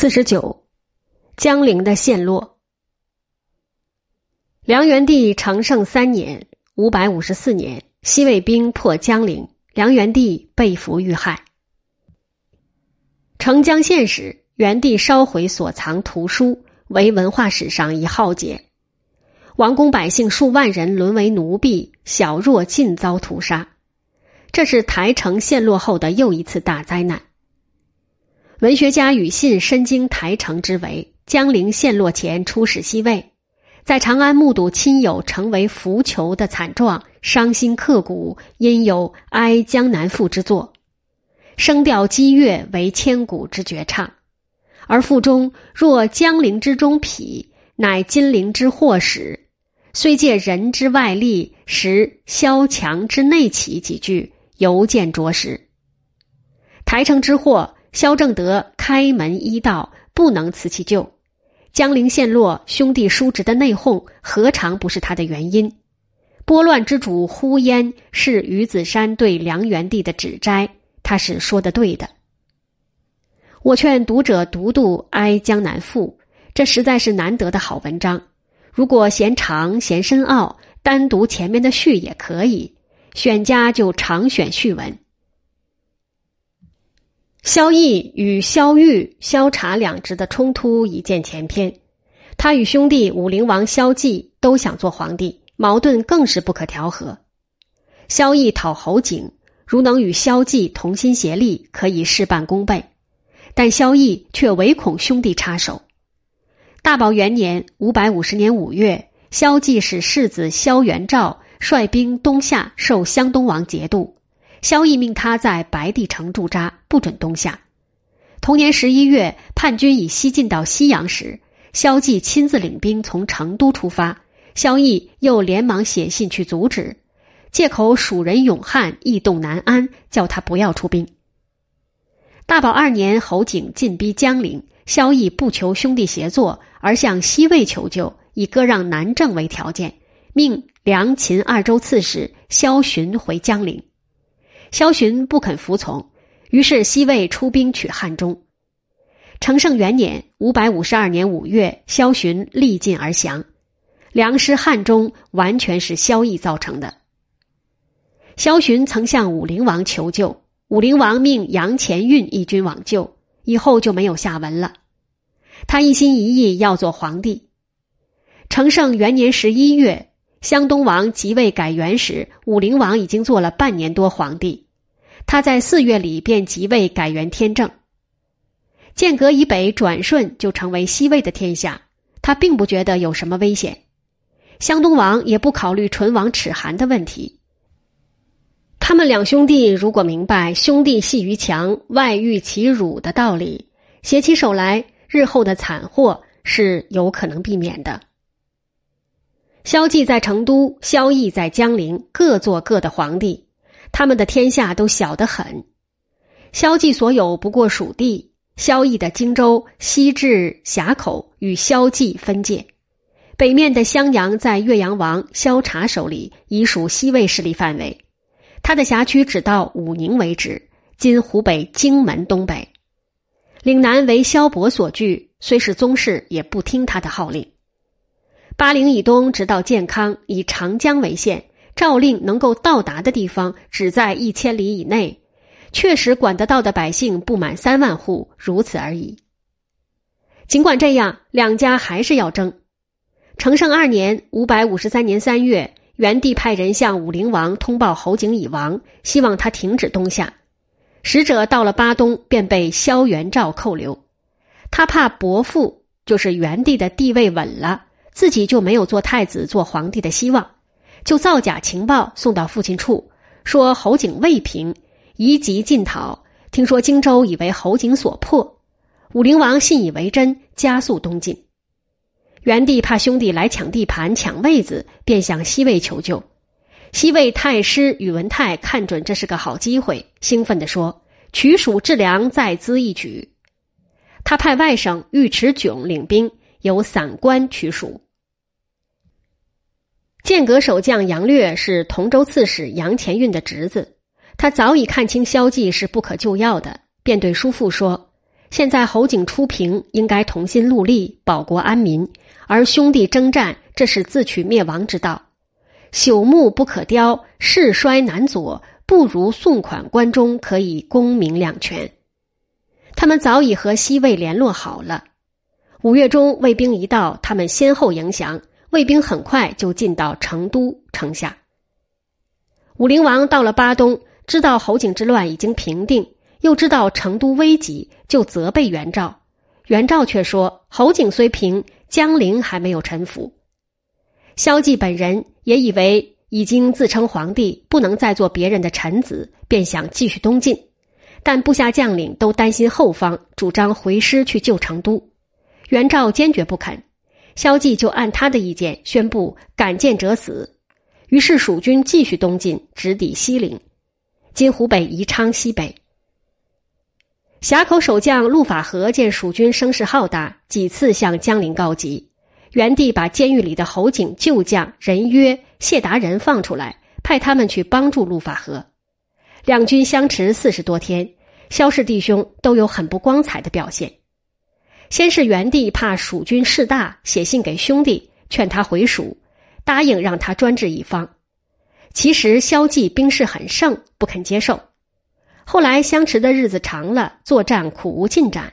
四十九，江陵的陷落。梁元帝承圣三年（五百五十四年），西魏兵破江陵，梁元帝被俘遇害。澄江县时，元帝烧毁所藏图书，为文化史上一浩劫。王公百姓数万人沦为奴婢，小弱尽遭屠杀。这是台城陷落后的又一次大灾难。文学家庾信深经台城之围，江陵陷落前出使西魏，在长安目睹亲友成为浮囚的惨状，伤心刻骨，因有《哀江南赋》之作，声调激越，为千古之绝唱。而赋中“若江陵之中痞，乃金陵之祸始”，虽借人之外力，实萧墙之内起几句，犹见着实。台城之祸。萧正德开门医道，不能辞其咎。江陵陷落，兄弟叔侄的内讧，何尝不是他的原因？拨乱之主呼焉是于子山对梁元帝的指摘，他是说的对的。我劝读者读读《哀江南赋》，这实在是难得的好文章。如果嫌长嫌深奥，单读前面的序也可以。选家就常选序文。萧绎与萧玉、萧察两职的冲突已见前篇，他与兄弟武陵王萧纪都想做皇帝，矛盾更是不可调和。萧绎讨侯景，如能与萧纪同心协力，可以事半功倍；但萧绎却唯恐兄弟插手。大宝元年（五百五十年五月），萧纪使世子萧元照率兵东下，受湘东王节度。萧绎命他在白帝城驻扎，不准东下。同年十一月，叛军已西进到西阳时，萧纪亲自领兵从成都出发。萧绎又连忙写信去阻止，借口蜀人勇悍，异动难安，叫他不要出兵。大宝二年，侯景进逼江陵，萧绎不求兄弟协作，而向西魏求救，以割让南郑为条件，命梁秦二州刺史萧洵回江陵。萧洵不肯服从，于是西魏出兵取汉中。成圣元年（五百五十二年五月），萧洵力尽而降，粮食汉中完全是萧绎造成的。萧洵曾向武陵王求救，武陵王命杨前运一军往救，以后就没有下文了。他一心一意要做皇帝。成圣元年十一月。湘东王即位改元时，武陵王已经做了半年多皇帝。他在四月里便即位改元天正。剑阁以北转瞬就成为西魏的天下，他并不觉得有什么危险。湘东王也不考虑唇亡齿寒的问题。他们两兄弟如果明白“兄弟系于墙，外遇其辱”的道理，携起手来，日后的惨祸是有可能避免的。萧纪在成都，萧绎在江陵，各做各的皇帝，他们的天下都小得很。萧纪所有不过蜀地，萧绎的荆州西至峡口与萧纪分界，北面的襄阳在岳阳王萧察手里，已属西魏势力范围。他的辖区只到武宁为止，今湖北荆门东北。岭南为萧伯所据，虽是宗室，也不听他的号令。巴陵以东直到建康，以长江为线，诏令能够到达的地方只在一千里以内，确实管得到的百姓不满三万户，如此而已。尽管这样，两家还是要争。成圣二年（五百五十三年三月），元帝派人向武陵王通报侯景已亡，希望他停止东下。使者到了巴东，便被萧元照扣留。他怕伯父就是元帝的地位稳了。自己就没有做太子、做皇帝的希望，就造假情报送到父亲处，说侯景未平，宜急进讨。听说荆州已为侯景所破，武陵王信以为真，加速东进。元帝怕兄弟来抢地盘、抢位子，便向西魏求救。西魏太师宇文泰看准这是个好机会，兴奋地说：“取蜀治梁，再资一举。”他派外甥尉迟迥领兵。由散关取蜀。剑阁守将杨略是同州刺史杨前运的侄子，他早已看清萧纪是不可救药的，便对叔父说：“现在侯景出平，应该同心戮力，保国安民；而兄弟征战，这是自取灭亡之道。朽木不可雕，世衰难左，不如送款关中，可以功名两全。他们早已和西魏联络好了。五月中，魏兵一到，他们先后迎降，卫兵很快就进到成都城下。武陵王到了巴东，知道侯景之乱已经平定，又知道成都危急，就责备袁绍。袁绍却说：“侯景虽平，江陵还没有臣服。”萧纪本人也以为已经自称皇帝，不能再做别人的臣子，便想继续东进，但部下将领都担心后方，主张回师去救成都。袁绍坚决不肯，萧纪就按他的意见宣布敢谏者死。于是蜀军继续东进，直抵西陵（今湖北宜昌西北）。峡口守将陆法和见蜀军声势浩大，几次向江陵告急。元帝把监狱里的侯景旧将任约、谢达人放出来，派他们去帮助陆法和。两军相持四十多天，萧氏弟兄都有很不光彩的表现。先是元帝怕蜀军势大，写信给兄弟劝他回蜀，答应让他专治一方。其实萧纪兵势很盛，不肯接受。后来相持的日子长了，作战苦无进展，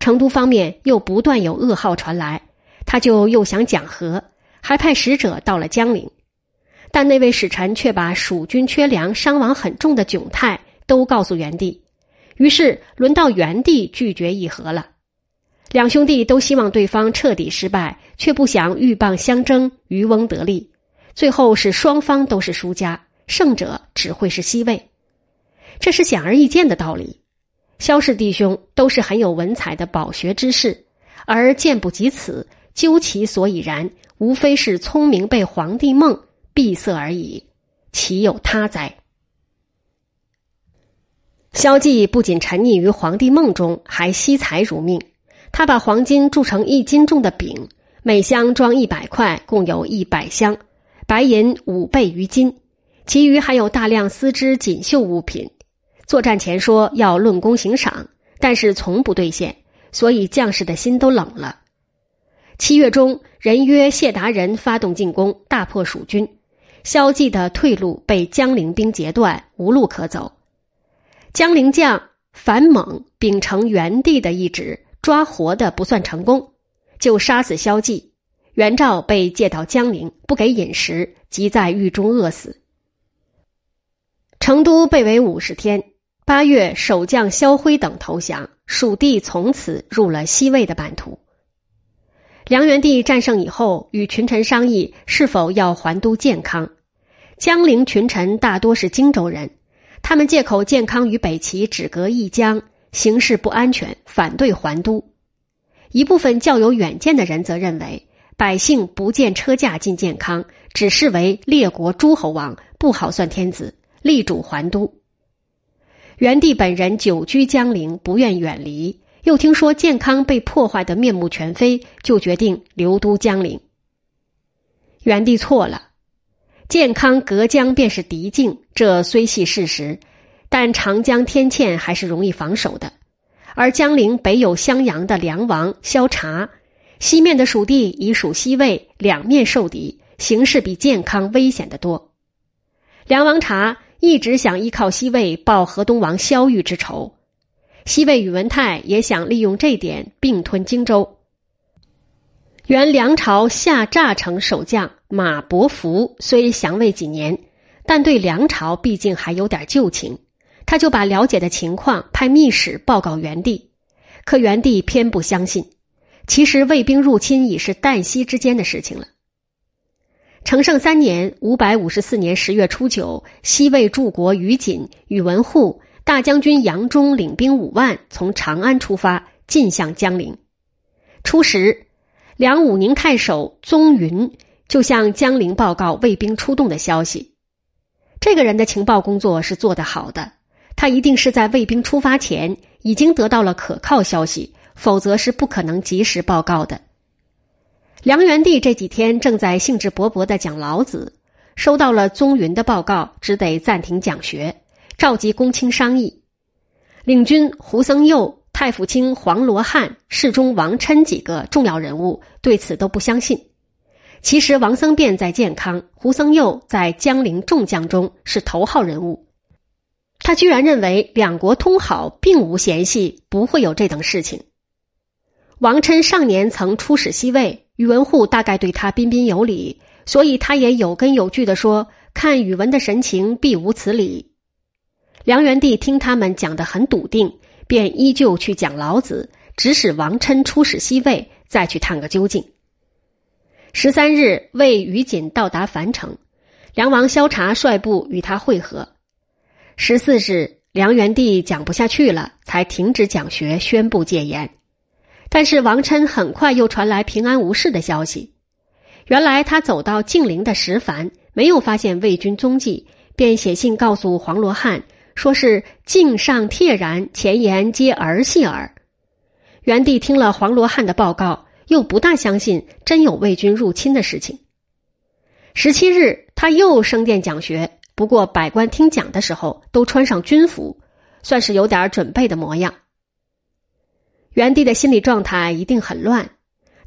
成都方面又不断有噩耗传来，他就又想讲和，还派使者到了江陵，但那位使臣却把蜀军缺粮、伤亡很重的窘态都告诉元帝，于是轮到元帝拒绝议和了。两兄弟都希望对方彻底失败，却不想鹬蚌相争，渔翁得利。最后是双方都是输家，胜者只会是西魏。这是显而易见的道理。萧氏弟兄都是很有文采的饱学之士，而见不及此，究其所以然，无非是聪明被皇帝梦闭塞而已，岂有他哉？萧纪不仅沉溺于皇帝梦中，还惜财如命。他把黄金铸成一斤重的饼，每箱装一百块，共有一百箱；白银五倍于金，其余还有大量丝织锦绣物品。作战前说要论功行赏，但是从不兑现，所以将士的心都冷了。七月中，人约谢达人发动进攻，大破蜀军，萧纪的退路被江陵兵截断，无路可走。江陵将樊猛秉承元帝的意志。抓活的不算成功，就杀死萧纪。袁绍被借到江陵，不给饮食，即在狱中饿死。成都被围五十天，八月，守将萧辉等投降，蜀地从此入了西魏的版图。梁元帝战胜以后，与群臣商议是否要还都建康。江陵群臣大多是荆州人，他们借口建康与北齐只隔一江。形势不安全，反对还都。一部分较有远见的人则认为，百姓不见车驾进健康，只视为列国诸侯王，不好算天子，力主还都。元帝本人久居江陵，不愿远离，又听说健康被破坏的面目全非，就决定留都江陵。元帝错了，健康隔江便是敌境，这虽系事实。但长江天堑还是容易防守的，而江陵北有襄阳的梁王萧察，西面的蜀地已属西魏，两面受敌，形势比健康危险得多。梁王察一直想依靠西魏报河东王萧玉之仇，西魏宇文泰也想利用这点并吞荆州。原梁朝下诈城守将马伯符虽降魏几年，但对梁朝毕竟还有点旧情。他就把了解的情况派密使报告元帝，可元帝偏不相信。其实卫兵入侵已是旦夕之间的事情了。成圣三年（五百五十四年）十月初九，西魏柱国于锦、宇文护、大将军杨忠领兵五万从长安出发，进向江陵。初时，梁武宁太守宗云就向江陵报告卫兵出动的消息。这个人的情报工作是做得好的。他一定是在卫兵出发前已经得到了可靠消息，否则是不可能及时报告的。梁元帝这几天正在兴致勃勃的讲老子，收到了宗云的报告，只得暂停讲学，召集公卿商议。领军胡僧佑太府卿黄罗汉、侍中王琛几个重要人物对此都不相信。其实王僧辩在建康，胡僧佑在江陵众将中是头号人物。他居然认为两国通好，并无嫌隙，不会有这等事情。王琛上年曾出使西魏，宇文护大概对他彬彬有礼，所以他也有根有据的说：“看宇文的神情，必无此理。”梁元帝听他们讲得很笃定。便依旧去讲老子，指使王琛出使西魏，再去探个究竟。十三日，魏于锦到达樊城，梁王萧察率部与他会合。十四日，梁元帝讲不下去了，才停止讲学，宣布戒严。但是王琛很快又传来平安无事的消息。原来他走到晋陵的石樊，没有发现魏军踪迹，便写信告诉黄罗汉。说是镜上帖然，前言皆儿戏耳。元帝听了黄罗汉的报告，又不大相信真有魏军入侵的事情。十七日，他又升殿讲学，不过百官听讲的时候都穿上军服，算是有点准备的模样。元帝的心理状态一定很乱。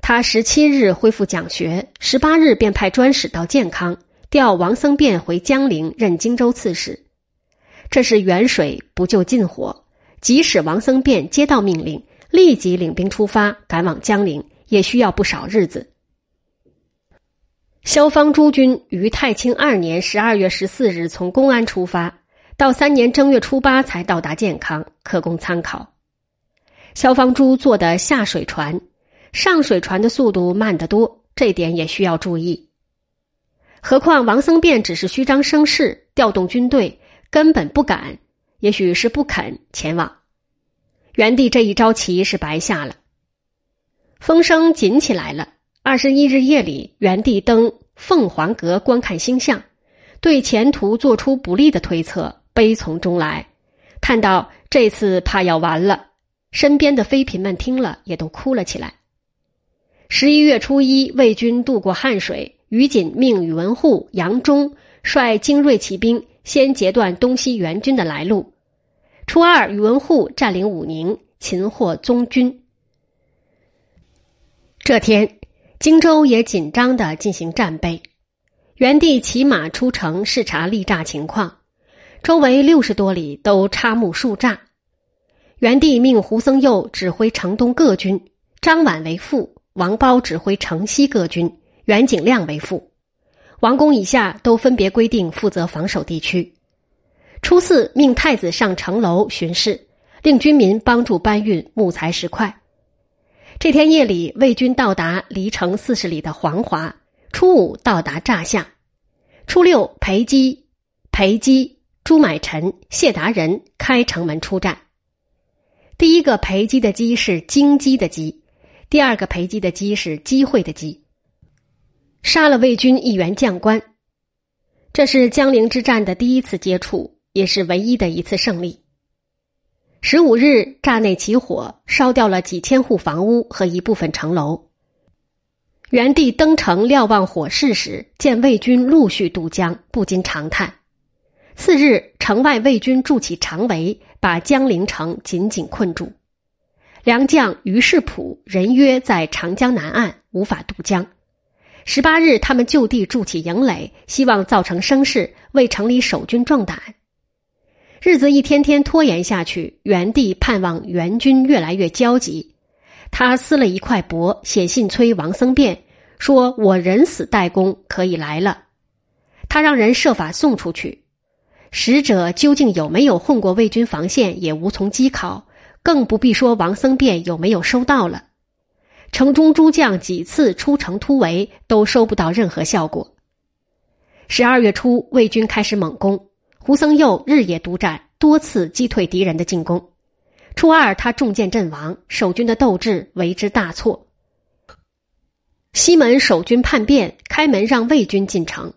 他十七日恢复讲学，十八日便派专使到建康，调王僧辩回江陵任荆州刺史。这是远水不救近火，即使王僧辩接到命令，立即领兵出发，赶往江陵，也需要不少日子。萧方诸军于太清二年十二月十四日从公安出发，到三年正月初八才到达健康，可供参考。萧方珠坐的下水船，上水船的速度慢得多，这点也需要注意。何况王僧辩只是虚张声势，调动军队。根本不敢，也许是不肯前往。元帝这一招棋是白下了。风声紧起来了。二十一日夜里，元帝登凤凰阁观看星象，对前途做出不利的推测，悲从中来，叹道：“这次怕要完了。”身边的妃嫔们听了，也都哭了起来。十一月初一，魏军渡过汉水，于锦命宇文护、杨忠率精锐骑兵。先截断东西援军的来路。初二，宇文护占领武宁，擒获宗军。这天，荆州也紧张的进行战备。元帝骑马出城视察力栅情况，周围六十多里都插木树栅。元帝命胡僧佑指挥城东各军，张琬为副，王褒指挥城西各军，袁景亮为副。王公以下都分别规定负责防守地区。初四，命太子上城楼巡视，令军民帮助搬运木材石块。这天夜里，魏军到达离城四十里的黄华。初五到达栅下。初六，裴基、裴基、朱买臣、谢达人开城门出战。第一个裴基的基是京基的基，第二个裴基的基是机会的机。杀了魏军一员将官，这是江陵之战的第一次接触，也是唯一的一次胜利。十五日，栅内起火，烧掉了几千户房屋和一部分城楼。元帝登城瞭望火势时，见魏军陆续渡江，不禁长叹。次日，城外魏军筑起长围，把江陵城紧紧困住。良将于世普、任约在长江南岸，无法渡江。十八日，他们就地筑起营垒，希望造成声势，为城里守军壮胆。日子一天天拖延下去，元帝盼望援军越来越焦急。他撕了一块帛，写信催王僧辩，说：“我人死代公，可以来了。”他让人设法送出去。使者究竟有没有混过魏军防线，也无从稽考，更不必说王僧辩有没有收到了。城中诸将几次出城突围，都收不到任何效果。十二月初，魏军开始猛攻，胡僧佑日夜督战，多次击退敌人的进攻。初二，他中箭阵亡，守军的斗志为之大挫。西门守军叛变，开门让魏军进城。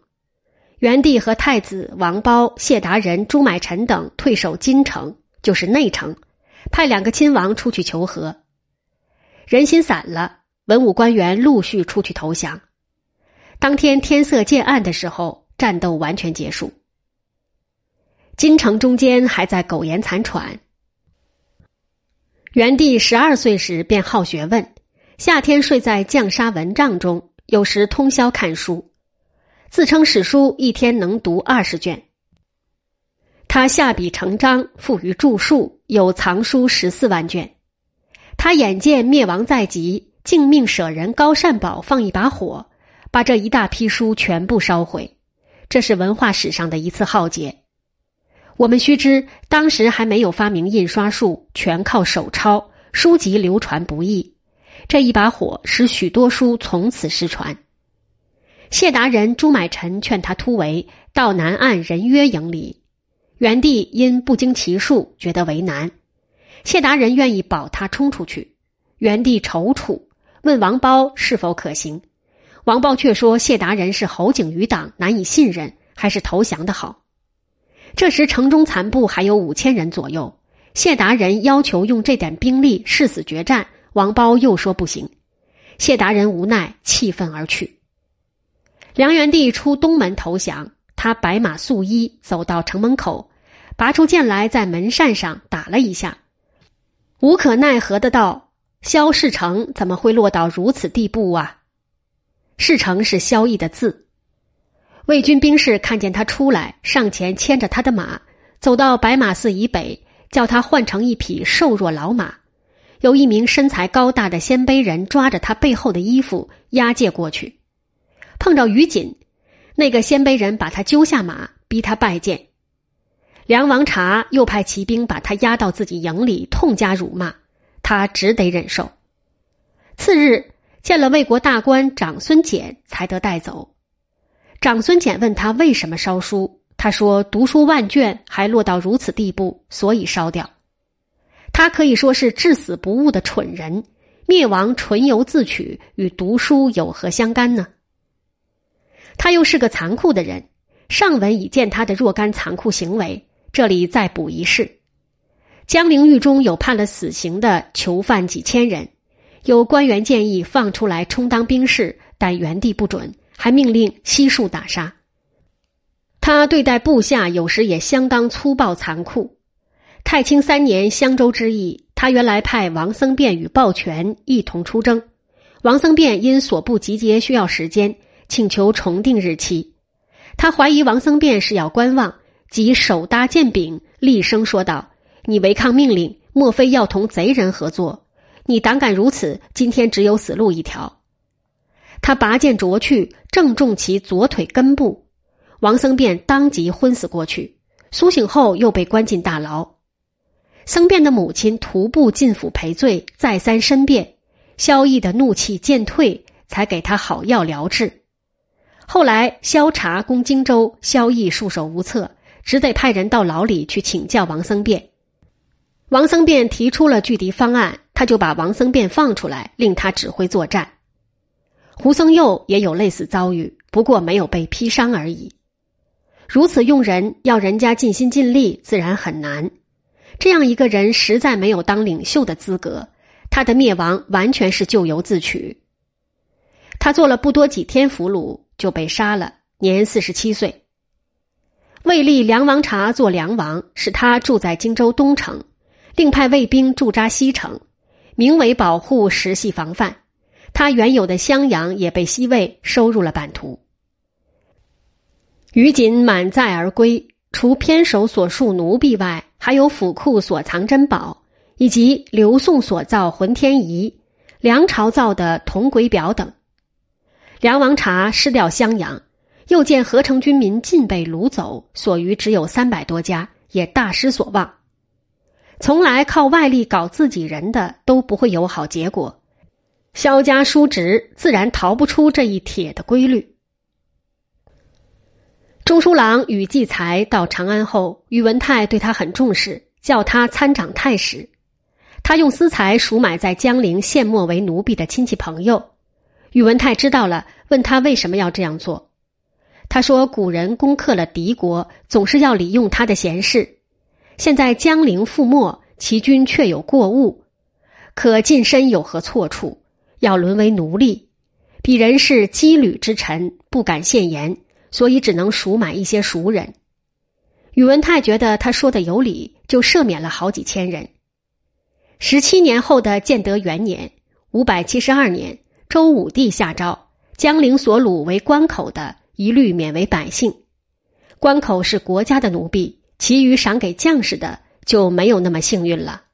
元帝和太子王褒、谢达人、朱买臣等退守金城，就是内城，派两个亲王出去求和。人心散了，文武官员陆续出去投降。当天天色渐暗的时候，战斗完全结束。京城中间还在苟延残喘。元帝十二岁时便好学问，夏天睡在绛纱蚊帐中，有时通宵看书，自称史书一天能读二十卷。他下笔成章，富于著述，有藏书十四万卷。他眼见灭亡在即，竟命舍人高善宝放一把火，把这一大批书全部烧毁。这是文化史上的一次浩劫。我们须知，当时还没有发明印刷术，全靠手抄，书籍流传不易。这一把火使许多书从此失传。谢达人朱买臣劝他突围到南岸人约营里，元帝因不经其数，觉得为难。谢达人愿意保他冲出去，元帝踌躇，问王褒是否可行。王褒却说谢达人是侯景余党，难以信任，还是投降的好。这时城中残部还有五千人左右，谢达人要求用这点兵力誓死决战，王褒又说不行。谢达人无奈气愤而去。梁元帝出东门投降，他白马素衣走到城门口，拔出剑来在门扇上打了一下，无可奈何的道：“萧世成怎么会落到如此地步啊？”世成是萧绎的字。魏军兵士看见他出来，上前牵着他的马，走到白马寺以北，叫他换成一匹瘦弱老马。有一名身材高大的鲜卑人抓着他背后的衣服押解过去，碰着于锦，那个鲜卑人把他揪下马，逼他拜见。梁王察又派骑兵把他押到自己营里，痛加辱骂，他只得忍受。次日见了魏国大官长孙简，才得带走。长孙简问他为什么烧书，他说：“读书万卷，还落到如此地步，所以烧掉。”他可以说是至死不悟的蠢人，灭亡纯由自取，与读书有何相干呢？他又是个残酷的人，上文已见他的若干残酷行为，这里再补一事：江陵狱中有判了死刑的囚犯几千人，有官员建议放出来充当兵士，但元帝不准。还命令悉数打杀。他对待部下有时也相当粗暴残酷。太清三年襄州之役，他原来派王僧辩与鲍全一同出征。王僧辩因所部集结需要时间，请求重定日期。他怀疑王僧辩是要观望，即手搭剑柄，厉声说道：“你违抗命令，莫非要同贼人合作？你胆敢如此，今天只有死路一条。”他拔剑啄去，正中其左腿根部，王僧辩当即昏死过去。苏醒后又被关进大牢。僧辩的母亲徒步进府赔罪，再三申辩，萧绎的怒气渐退，才给他好药疗治。后来萧察攻荆州，萧绎束手无策，只得派人到牢里去请教王僧辩。王僧辩提出了拒敌方案，他就把王僧辩放出来，令他指挥作战。胡僧佑也有类似遭遇，不过没有被劈伤而已。如此用人，要人家尽心尽力，自然很难。这样一个人，实在没有当领袖的资格。他的灭亡完全是咎由自取。他做了不多几天俘虏，就被杀了，年四十七岁。魏立梁王察做梁王，使他住在荆州东城，另派卫兵驻扎西城，名为保护，实系防范。他原有的襄阳也被西魏收入了版图。于锦满载而归，除偏手所述奴婢外，还有府库所藏珍宝，以及刘宋所造浑天仪、梁朝造的铜轨表等。梁王察失掉襄阳，又见合成军民尽被掳走，所余只有三百多家，也大失所望。从来靠外力搞自己人的，都不会有好结果。萧家叔侄自然逃不出这一铁的规律。中书郎宇继才到长安后，宇文泰对他很重视，叫他参掌太史。他用私财赎买在江陵献没为奴婢的亲戚朋友。宇文泰知道了，问他为什么要这样做。他说：“古人攻克了敌国，总是要利用他的闲事。现在江陵覆没，其军却有过误，可近身有何错处？”要沦为奴隶，鄙人是羁旅之臣，不敢献言，所以只能赎买一些熟人。宇文泰觉得他说的有理，就赦免了好几千人。十七年后的建德元年（五百七十二年），周武帝下诏，江陵所虏为关口的，一律免为百姓。关口是国家的奴婢，其余赏给将士的就没有那么幸运了。